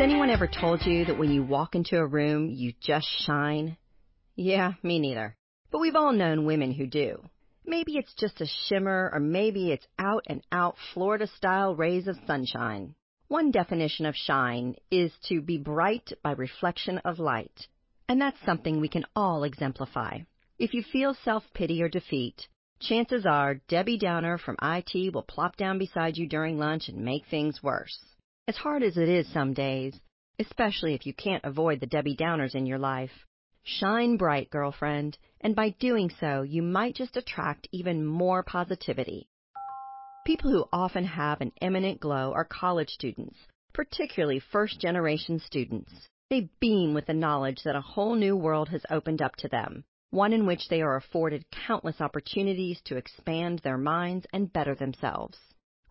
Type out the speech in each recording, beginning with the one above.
anyone ever told you that when you walk into a room, you just shine? Yeah, me neither. But we've all known women who do. Maybe it's just a shimmer, or maybe it's out and out Florida style rays of sunshine. One definition of shine is to be bright by reflection of light. And that's something we can all exemplify. If you feel self pity or defeat, chances are Debbie Downer from IT will plop down beside you during lunch and make things worse. As hard as it is some days, especially if you can't avoid the Debbie Downers in your life, shine bright, girlfriend, and by doing so, you might just attract even more positivity. People who often have an eminent glow are college students, particularly first generation students. They beam with the knowledge that a whole new world has opened up to them, one in which they are afforded countless opportunities to expand their minds and better themselves.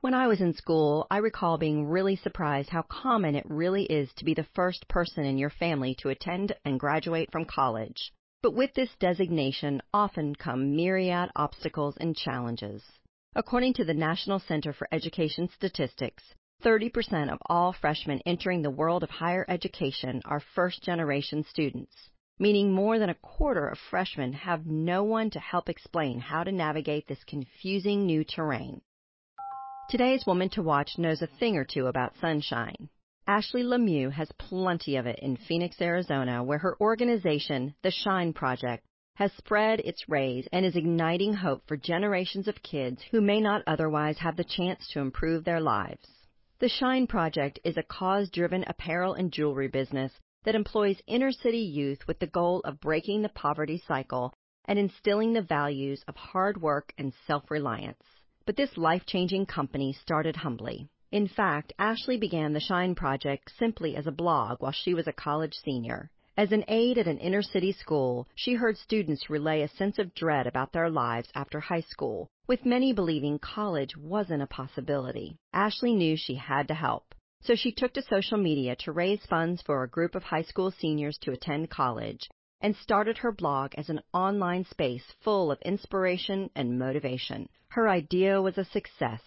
When I was in school, I recall being really surprised how common it really is to be the first person in your family to attend and graduate from college. But with this designation often come myriad obstacles and challenges. According to the National Center for Education Statistics, 30% of all freshmen entering the world of higher education are first generation students, meaning more than a quarter of freshmen have no one to help explain how to navigate this confusing new terrain. Today's woman to watch knows a thing or two about sunshine. Ashley Lemieux has plenty of it in Phoenix, Arizona, where her organization, the Shine Project, has spread its rays and is igniting hope for generations of kids who may not otherwise have the chance to improve their lives. The Shine Project is a cause driven apparel and jewelry business that employs inner city youth with the goal of breaking the poverty cycle and instilling the values of hard work and self reliance. But this life changing company started humbly. In fact, Ashley began the Shine Project simply as a blog while she was a college senior. As an aide at an inner city school, she heard students relay a sense of dread about their lives after high school, with many believing college wasn't a possibility. Ashley knew she had to help, so she took to social media to raise funds for a group of high school seniors to attend college and started her blog as an online space full of inspiration and motivation. Her idea was a success,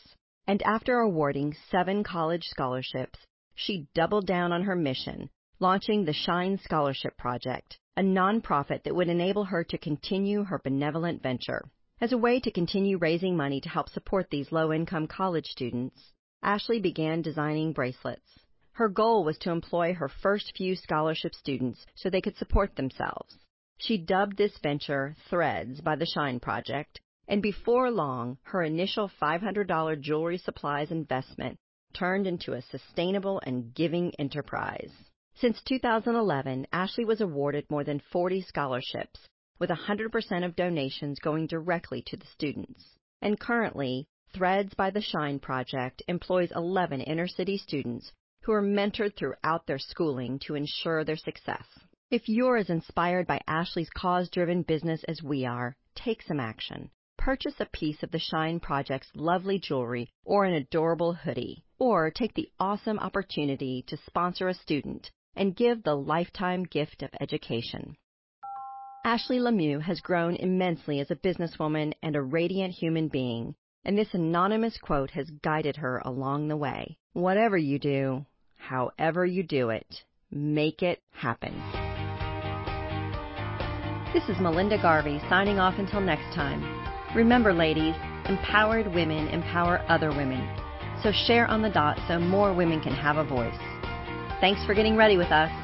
and after awarding seven college scholarships, she doubled down on her mission, launching the Shine Scholarship Project, a nonprofit that would enable her to continue her benevolent venture. As a way to continue raising money to help support these low income college students, Ashley began designing bracelets. Her goal was to employ her first few scholarship students so they could support themselves. She dubbed this venture Threads by the Shine Project, and before long, her initial $500 jewelry supplies investment turned into a sustainable and giving enterprise. Since 2011, Ashley was awarded more than 40 scholarships, with 100% of donations going directly to the students. And currently, Threads by the Shine Project employs 11 inner city students who are mentored throughout their schooling to ensure their success. If you're as inspired by Ashley's cause driven business as we are, take some action. Purchase a piece of the Shine Project's lovely jewelry or an adorable hoodie, or take the awesome opportunity to sponsor a student and give the lifetime gift of education. Ashley Lemieux has grown immensely as a businesswoman and a radiant human being, and this anonymous quote has guided her along the way. Whatever you do, however you do it, make it happen. This is Melinda Garvey signing off until next time. Remember, ladies, empowered women empower other women. So share on the dot so more women can have a voice. Thanks for getting ready with us.